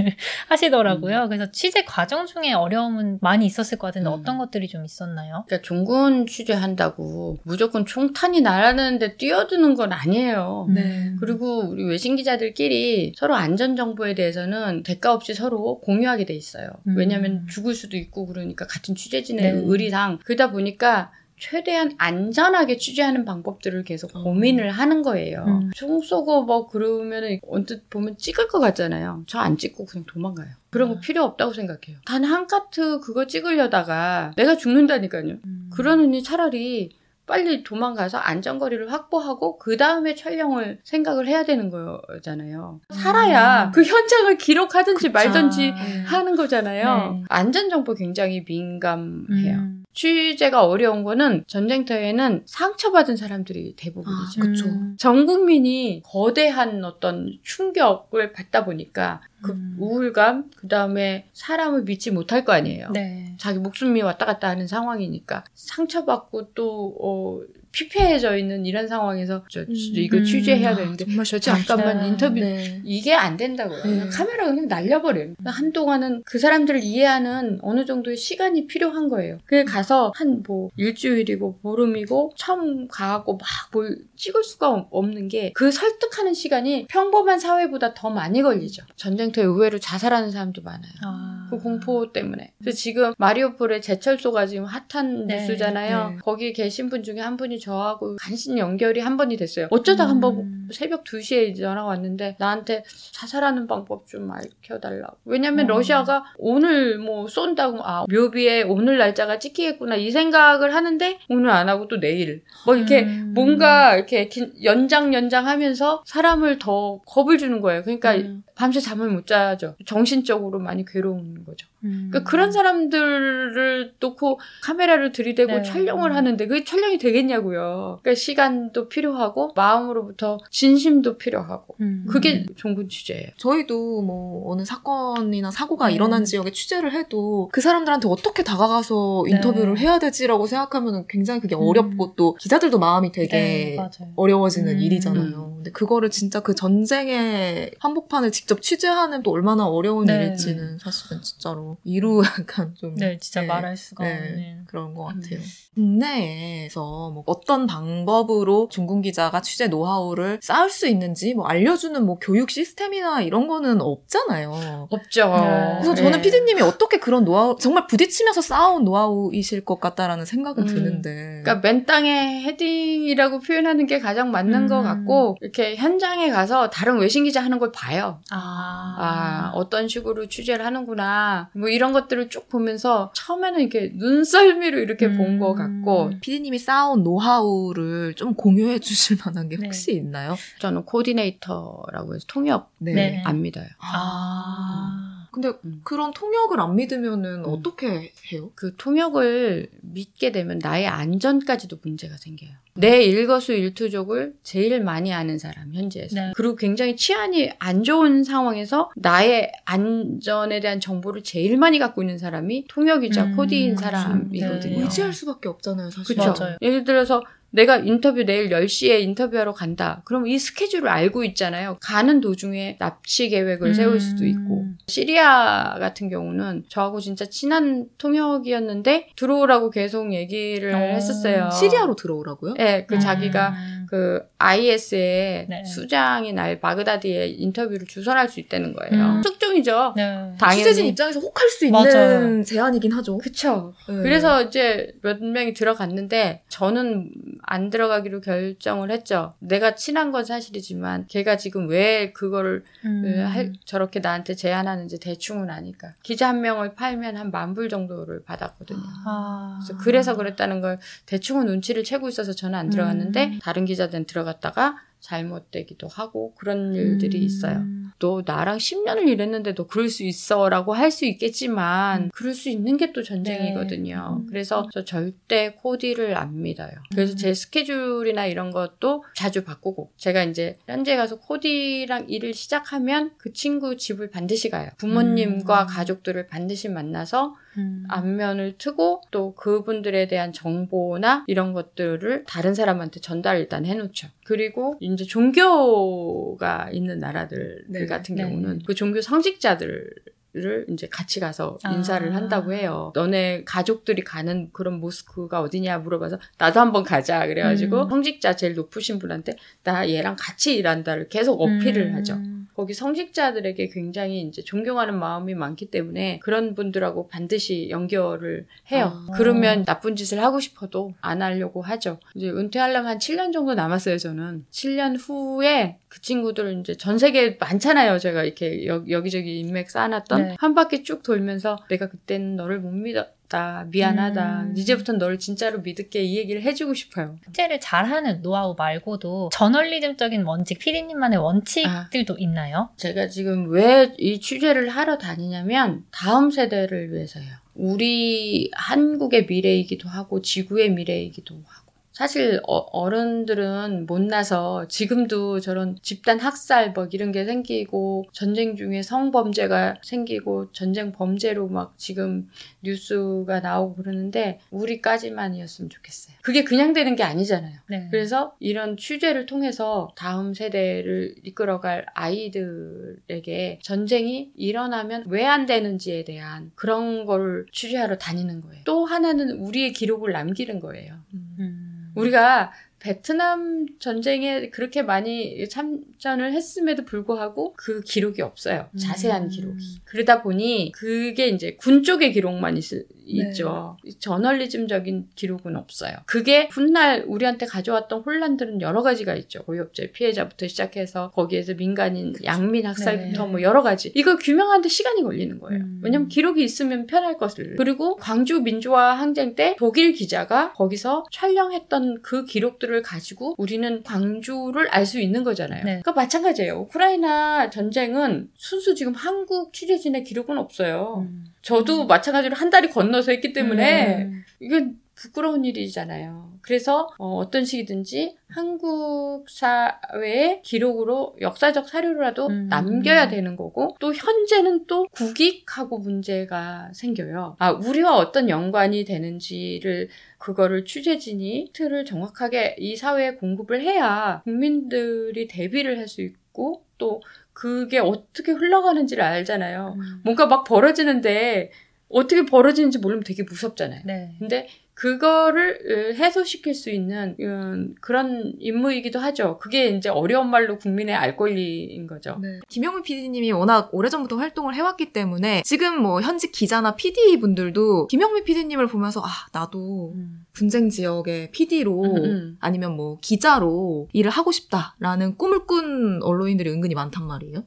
하시더라고요. 그래서 취재 과정 중에 어려움은 많이 있었을 것 같은데 음. 어떤 것들이 좀 있었나요? 그러니까 종군 취재한다고 무조건 총탄이 날아드는데 뛰어드는 건 아니에요. 네. 그리고 우리 외신 기자들끼리 서로 안전 정보에 대해서는 대가 없이 서로 공유하게 돼 있어요. 음. 왜냐하면 죽을 수도 있고 그러니까 같은 취재진의 네. 의리상 그러다 보니까 최대한 안전하게 취재하는 방법들을 계속 어. 고민을 하는 거예요. 음. 총 쏘고 뭐 그러면은 언뜻 보면 찍을 것 같잖아요. 저 안 찍고 그냥 도망가요. 그런 거 아. 필요 없다고 생각해요. 단 한 카트 그거 찍으려다가 내가 죽는다니까요. 음. 그러느니 차라리 빨리 도망가서 안전거리를 확보하고 그 다음에 촬영을 생각을 해야 되는 거잖아요. 살아야 음. 그 현장을 기록하든지 말든지 아. 하는 거잖아요. 네. 안전정보 굉장히 민감해요. 음. 취재가 어려운 거는 전쟁터에는 상처받은 사람들이 대부분이죠. 아. 전 국민이 거대한 어떤 충격을 받다 보니까 그 음. 우울감, 그 다음에 사람을 믿지 못할 거 아니에요. 네. 자기 목숨이 왔다 갔다 하는 상황이니까 상처받고 또 어, 피폐해져 있는 이런 상황에서 저, 이거 음. 취재해야 아, 되는데 정말 쉽지 잠깐만. 인터뷰 네. 이게 안 된다고요. 네. 카메라 그냥 날려버려요. 한동안은 그 사람들을 이해하는 어느 정도의 시간이 필요한 거예요. 그래 가서 한 뭐 일주일이고 보름이고 처음 가고 막 뭘 찍을 수가 없- 없는 게 그 설득하는 시간이 평범한 사회보다 더 많이 걸리죠. 전쟁 터에 의외로 자살하는 사람도 많아요. 아. 그 공포 때문에. 그래서 지금 마리오폴의 제철소가 지금 핫한 네, 뉴스잖아요. 네. 거기 계신 분 중에 한 분이 저하고 간신 연결이 한 번이 됐어요. 어쩌다 음. 한번 새벽 2시에 전화가 왔는데 나한테 자살하는 방법 좀 알려달라고. 왜냐면 어. 러시아가 오늘 뭐 쏜다고 아 묘비에 오늘 날짜가 찍히겠구나 이 생각을 하는데 오늘 안 하고 또 내일 뭐 이렇게 음. 뭔가 이렇게 긴- 연장 연장하면서 사람을 더 겁을 주는 거예요. 그러니까 음. 밤새 잠을 못 자죠. 정신적으로 많이 괴로운 거죠. 음. 그러니까 그런 사람들을 놓고 카메라를 들이대고 네. 촬영을 하는데 그게 촬영이 되겠냐고요. 그러니까 시간도 필요하고 마음으로부터 진심도 필요하고 음. 그게 종군 취재예요. 저희도 뭐 어느 사건이나 사고가 네. 일어난 지역에 취재를 해도 그 사람들한테 어떻게 다가가서 네. 인터뷰를 해야 되지라고 생각하면 굉장히 그게 음. 어렵고 또 기자들도 마음이 되게 네. 어려워지는 음. 일이잖아요. 근데 그거를 진짜 그 전쟁의 한복판을 직접 취재하는 또 얼마나 어려운 네. 일일지는 사실은 진짜로 이루 약간 좀 네, 진짜 네. 말할 수가 네. 없는. 그런 것 음. 같아요. 국내에서 뭐 어떤 방법으로 중군 기자가 취재 노하우를 쌓을 수 있는지 뭐 알려주는 뭐 교육 시스템이나 이런 거는 없잖아요. 없죠. 네. 그래서 저는 네. 피디님이 어떻게 그런 노하우, 정말 부딪히면서 쌓아온 노하우이실 것 같다라는 생각은 음. 드는데. 그러니까 맨 땅에 헤딩이라고 표현하는 게 가장 맞는 음. 것 같고 이렇게 현장에 가서 다른 외신 기자 하는 걸 봐요. 아. 아, 어떤 식으로 취재를 하는구나. 뭐 이런 것들을 쭉 보면서 처음에는 이렇게 눈썰미로 이렇게 본 음. 것 같고 피디님이 쌓아온 노하우를 좀 공유해 주실 만한 게 네. 혹시 있나요? 저는 코디네이터라고 해서 통역 네. 안 믿어요. 아. 근데 음. 그런 통역을 안 믿으면은 음. 어떻게 해요? 그 통역을 믿게 되면 나의 안전까지도 문제가 생겨요. 내 일거수일투족을 제일 많이 아는 사람 현지에서 네. 그리고 굉장히 치안이 안 좋은 상황에서 나의 안전에 대한 정보를 제일 많이 갖고 있는 사람이 통역이자 음, 코디인 맞아요. 사람이거든요. 네. 의지할 수밖에 없잖아요, 사실. 맞아요. 예를 들어서 내가 인터뷰 내일 10시에 인터뷰하러 간다. 그럼 이 스케줄을 알고 있잖아요. 가는 도중에 납치 계획을 세울 수도 있고. 음. 시리아 같은 경우는 저하고 진짜 친한 통역이었는데 들어오라고 계속 얘기를 어. 했었어요. 시리아로 들어오라고요? 네, 그 음. 자기가 그 IS의 네. 수장이 날 바그다디에 인터뷰를 주선할 수 있다는 거예요. 음. 특종이죠. 네. 당연히. 취재진 입장에서 혹할 수 있는 맞아요. 제안이긴 하죠. 그쵸. 네. 그래서 이제 몇 명이 들어갔는데 저는 안 들어가기로 결정을 했죠. 내가 친한 건 사실이지만 걔가 지금 왜 그거를 음. 할- 저렇게 나한테 제안하는지 대충은 아니까. 기자 한 명을 팔면 한 만 불 정도를 받았거든요. 아. 그래서 그래서 그랬다는 걸 대충은 눈치를 채고 있어서 저는 안 들어갔는데 음. 다른 기 자들은 들어갔다가 잘못되기도 하고 그런 일들이 있어요. 음. 너 나랑 10년을 일했는데도 그럴 수 있어라고 할 수 있겠지만 음. 그럴 수 있는 게 또 전쟁이거든요. 네. 음. 그래서 저 절대 코디를 안 믿어요. 그래서 음. 제 스케줄이나 이런 것도 자주 바꾸고 제가 이제 현재 가서 코디랑 일을 시작하면 그 친구 집을 반드시 가요. 부모님과 음. 가족들을 반드시 만나서 음. 안면을 트고 또 그분들에 대한 정보나 이런 것들을 다른 사람한테 전달 일단 해놓죠. 그리고 이제 종교가 있는 나라들 네. 같은 네. 경우는 그 종교 성직자들 을 이제 같이 가서 아. 인사를 한다고 해요. 너네 가족들이 가는 그런 모스크가 어디냐 물어봐서 나도 한번 가자 그래가지고 음. 성직자 제일 높으신 분한테 나 얘랑 같이 일한다를 계속 어필을 음. 하죠. 거기 성직자들에게 굉장히 이제 존경하는 마음이 많기 때문에 그런 분들하고 반드시 연결을 해요. 아. 그러면 나쁜 짓을 하고 싶어도 안 하려고 하죠. 이제 은퇴하려면 한 7년 정도 남았어요, 저는. 7년 후에 그 친구들 이제 전 세계 많잖아요. 제가 이렇게 여, 여기저기 인맥 쌓아놨던 네. 한 바퀴 쭉 돌면서 내가 그때는 너를 못 믿 었다. 미안하다. 음. 이제부터는 너를 진짜로 믿을게. 이 얘기를 해주고 싶어요. 취재를 잘하는 노하우 말고도 저널리즘적인 원칙, 피디님만의 원칙들도 있나요? 제가 지금 왜 이 취재를 하러 다니냐면 다음 세대를 위해서요. 우리 한국의 미래이기도 하고 지구의 미래이기도 하고. 사실 어, 른들은 못나서 지금도 저런 집단 학살 뭐 이런 게 생기고 전쟁 중에 성범죄가 생기고 전쟁 범죄로 막 지금 뉴스가 나오고 그러는데 우리까지만이었으면 좋겠어요. 그게 그냥 되는 게 아니잖아요. 네. 그래서 이런 취재를 통해서 다음 세대를 이끌어갈 아이들에게 전쟁이 일어나면 왜 안 되는지에 대한 그런 걸 취재하러 다니는 거예요. 또 하나는 우리의 기록을 남기는 거예요. 음. 우리가 베트남 전쟁에 그렇게 많이 참전을 했음에도 불구하고 그 기록이 없어요. 자세한 음. 기록이. 그러다 보니 그게 이제 군 쪽의 기록만 있, 있죠. 저널리즘적인 기록은 없어요. 그게 훗날 우리한테 가져왔던 혼란들은 여러 가지가 있죠. 고엽제 피해자부터 시작해서 거기에서 민간인 양민 학살부터 네. 뭐 여러 가지. 이걸 규명하는데 시간이 걸리는 거예요. 음. 왜냐면 기록이 있으면 편할 것을. 그리고 광주 민주화 항쟁 때 독일 기자가 거기서 촬영했던 그 기록들을 것들을 가지고 우리는 광주를 알 수 있는 거잖아요. 네. 그러니까 마찬가지예요. 우크라이나 전쟁은 순수 지금 한국 취재진의 기록은 없어요. 음. 저도 마찬가지로 한 달이 건너서 했기 때문에 음. 이건 부끄러운 일이잖아요. 그래서 어, 떤 식이든지 한국 사회의 기록으로 역사적 사료라도 음. 남겨야 되는 거고 또 현재는 또 국익하고 문제가 생겨요. 아 우리와 어떤 연관이 되는지를 그거를 취재진이 틀을 정확하게 이 사회에 공급을 해야 국민들이 대비를 할 수 있고 또 그게 어떻게 흘러가는지를 알잖아요. 음. 뭔가 막 벌어지는데 어떻게 벌어지는지 모르면 되게 무섭잖아요. 네. 근데 그거를 으, 해소시킬 수 있는 음, 그런 임무이기도 하죠. 그게 이제 어려운 말로 국민의 알 권리인 거죠. 네. 김영민 PD님이 워낙 오래전부터 활동을 해왔기 때문에 지금 뭐 현직 기자나 PD 분들도 김영민 PD님을 보면서 아 나도 음. 분쟁 지역의 PD로 음, 음. 아니면 뭐 기자로 일을 하고 싶다라는 꿈을 꾼 언론인들이 은근히 많단 말이에요.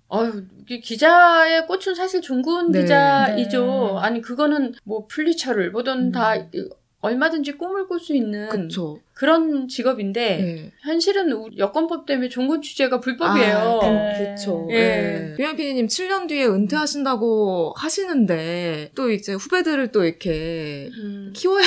이게 기자의 꽃은 사실 종군 네. 기자이죠. 네. 아니 그거는 뭐 플리처를 보든 음. 다 얼마든지 꿈을 꿀 수 있는 그쵸. 그런 직업인데 네. 현실은 우- 여권법 때문에 종군 취재가 불법이에요. 아, 네. 그쵸. 예. 예. 김영 PD님 7년 뒤에 은퇴하신다고 하시는데 또 이제 후배들을 또 이렇게 음. 키워야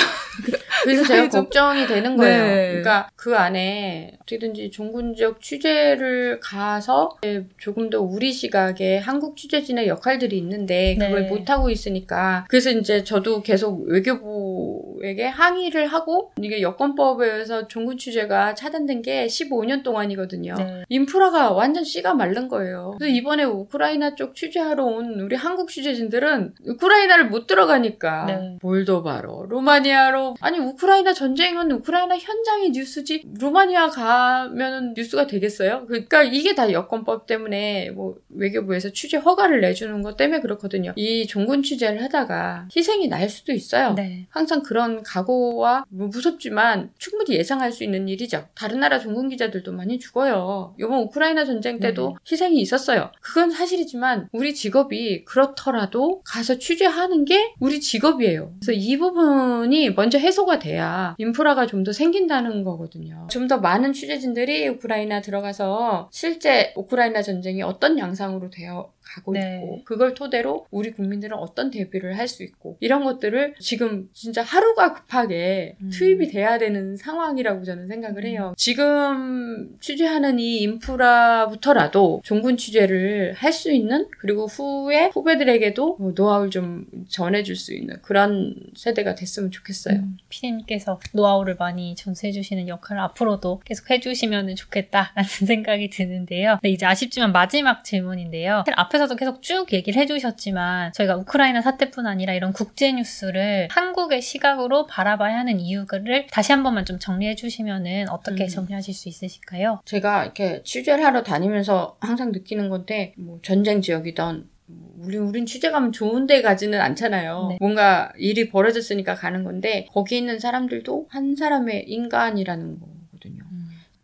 그래서 제가 좀- 걱정이 되는 거예요. 네. 그러니까 그 안에 어떻게든지 종군 지역 취재를 가서 조금 더 우리 시각에 한국 취재진의 역할들이 있는데 그걸 네. 못 하고 있으니까 그래서 이제 저도 계속 외교부에게 항의를 하고 이게 여권법에 서 종군 취재가 차단된 게 15년 동안이거든요. 네. 인프라가 완전 씨가 마른 거예요. 그래서 이번에 우크라이나 쪽 취재하러 온 우리 한국 취재진들은 우크라이나를 못 들어가니까 네. 몰도바로, 루마니아로 아니 우크라이나 전쟁은 우크라이나 현장의 뉴스지 루마니아 가면은 뉴스가 되겠어요? 그러니까 이게 다 여권법 때문에 뭐 외교부에서 취재 허가를 내주는 것 때문에 그렇거든요. 이 종군 취재를 하다가 희생이 날 수도 있어요. 네. 항상 그런 각오와 뭐 무섭지만 충분히 예상할 수 있는 일이죠. 다른 나라 종군 기자들도 많이 죽어요. 이번 우크라이나 전쟁 때도 희생이 있었어요. 그건 사실이지만 우리 직업이 그렇더라도 가서 취재하는 게 우리 직업이에요. 그래서 이 부분이 먼저 해소가 돼야 인프라가 좀 더 생긴다는 거거든요. 좀 더 많은 취재진들이 우크라이나 들어가서 실제 우크라이나 전쟁이 어떤 양상으로 되어 가고 네. 있고 그걸 토대로 우리 국민들은 어떤 대비를 할 수 있고 이런 것들을 지금 진짜 하루가 급하게 음. 투입이 돼야 되는 상황이라고 저는 생각을 해요. 지금 취재하는 이 인프라부터라도 종군 취재를 할 수 있는 그리고 후에 후배들에게도 뭐 노하우를 좀 전해줄 수 있는 그런 세대가 됐으면 좋겠어요. 음, 피디님께서 노하우를 많이 전수해주시는 역할을 앞으로도 계속 해주시면 좋겠다라는 생각이 드는데요. 네, 이제 아쉽지만 마지막 질문인데요. 앞에서 도 계속 쭉 얘기를 해주셨지만 저희가 우크라이나 사태뿐 아니라 이런 국제 뉴스를 한국의 시각으로 바라봐야 하는 이유를 다시 한 번만 좀 정리해 주시면은 어떻게 음. 정리하실 수 있으실까요? 제가 이렇게 취재를 하러 다니면서 항상 느끼는 건데 뭐 전쟁 지역이던 뭐 우리 우린 취재 가면 좋은 데 가지는 않잖아요. 네. 뭔가 일이 벌어졌으니까 가는 건데 거기 있는 사람들도 한 사람의 인간이라는 거거든요.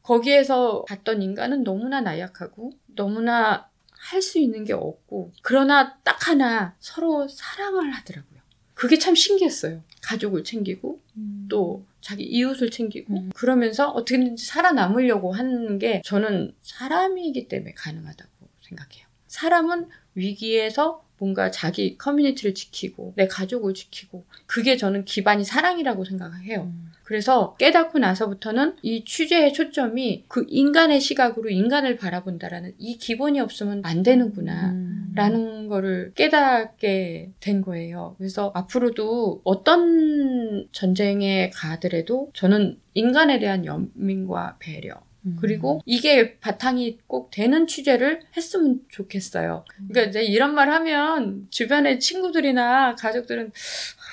거기에서 봤던 인간은 너무나 나약하고 너무나 할 수 있는 게 없고 그러나 딱 하나 서로 사랑을 하더라고요. 그게 참 신기했어요. 가족을 챙기고 또 자기 이웃을 챙기고 음. 그러면서 어떻게든지 살아남으려고 하는 게 저는 사람이기 때문에 가능하다고 생각해요. 사람은 위기에서 뭔가 자기 커뮤니티를 지키고 내 가족을 지키고 그게 저는 기반이 사랑이라고 생각해요. 음. 그래서 깨닫고 나서부터는 이 취재의 초점이 그 인간의 시각으로 인간을 바라본다라는 이 기본이 없으면 안 되는구나. 음. 라는 거를 깨닫게 된 거예요. 그래서 앞으로도 어떤 전쟁에 가더라도 저는 인간에 대한 연민과 배려, 음. 그리고 이게 바탕이 꼭 되는 취재를 했으면 좋겠어요. 그러니까 이제 이런 말 하면 주변의 친구들이나 가족들은 아,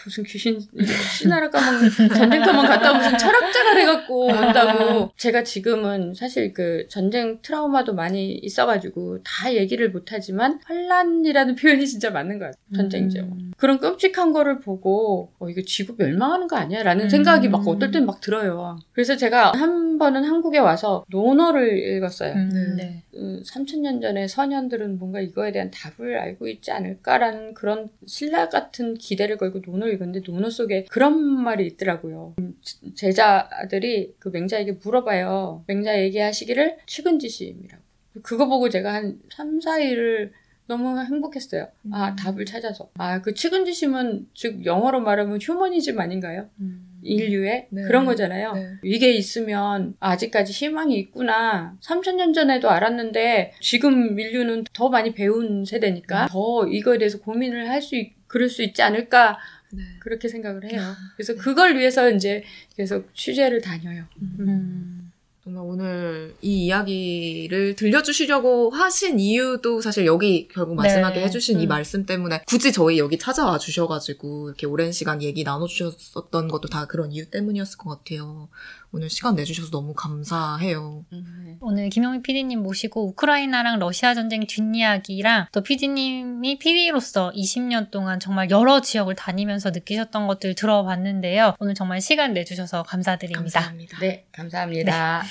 무슨 귀신 신나라 까먹는 전쟁터만 갔다 무슨 철학자가 돼갖고 온다고 제가 지금은 사실 그 전쟁 트라우마도 많이 있어가지고 다 얘기를 못하지만 환란이라는 표현이 진짜 맞는 것 같아요 전쟁이죠 음. 그런 끔찍한 거를 보고 어 이거 지구 멸망하는 거 아니야? 라는 음. 생각이 막 어떨 땐 막 들어요. 그래서 제가 한 번은 한국에 와서 논어를 읽었어요. 음, 네. 네. 음, 3000년 전에 서년들은 뭔가 이거에 대한 답을 알고 있지 않을까라는 그런 신라 같은 기대를 걸고 논을 읽었는데 논어 속에 그런 말이 있더라고요. 음, 제자들이 그 맹자에게 물어봐요. 맹자 얘기하시기를 측은지심이라고. 그거 보고 제가 한 3, 4일을 너무 행복했어요. 아, 음. 답을 찾아서. 아, 그 측은지심은 즉 영어로 말하면 휴머니즘 아닌가요? 인류의 네. 그런 거잖아요. 네. 이게 있으면 아직까지 희망이 있구나. 3천 년 전에도 알았는데 지금 인류는 더 많이 배운 세대니까 더 이거에 대해서 고민을 할 수 그럴 수 있지 않을까 네. 그렇게 생각을 해요. 그래서 그걸 위해서 이제 계속 취재를 다녀요. 음. 정말 오늘 이 이야기를 들려주시려고 하신 이유도 사실 여기 결국 마지막에 네. 해주신 이 음. 말씀 때문에 굳이 저희 여기 찾아와 주셔가지고 이렇게 오랜 시간 얘기 나눠주셨었던 것도 다 그런 이유 때문이었을 것 같아요. 오늘 시간 내주셔서 너무 감사해요. 오늘 김영미 PD님 모시고 우크라이나랑 러시아 전쟁 뒷이야기랑 또 PD님이 PD로서 20년 동안 정말 여러 지역을 다니면서 느끼셨던 것들 들어봤는데요. 오늘 정말 시간 내주셔서 감사드립니다. 감사합니다. 네, 감사합니다.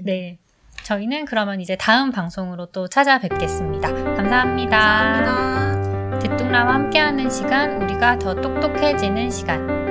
네. 저희는 그러면 이제 다음 방송으로 또 찾아뵙겠습니다. 감사합니다. 감사합니다. 듣뚱라와 함께하는 시간, 우리가 더 똑똑해지는 시간.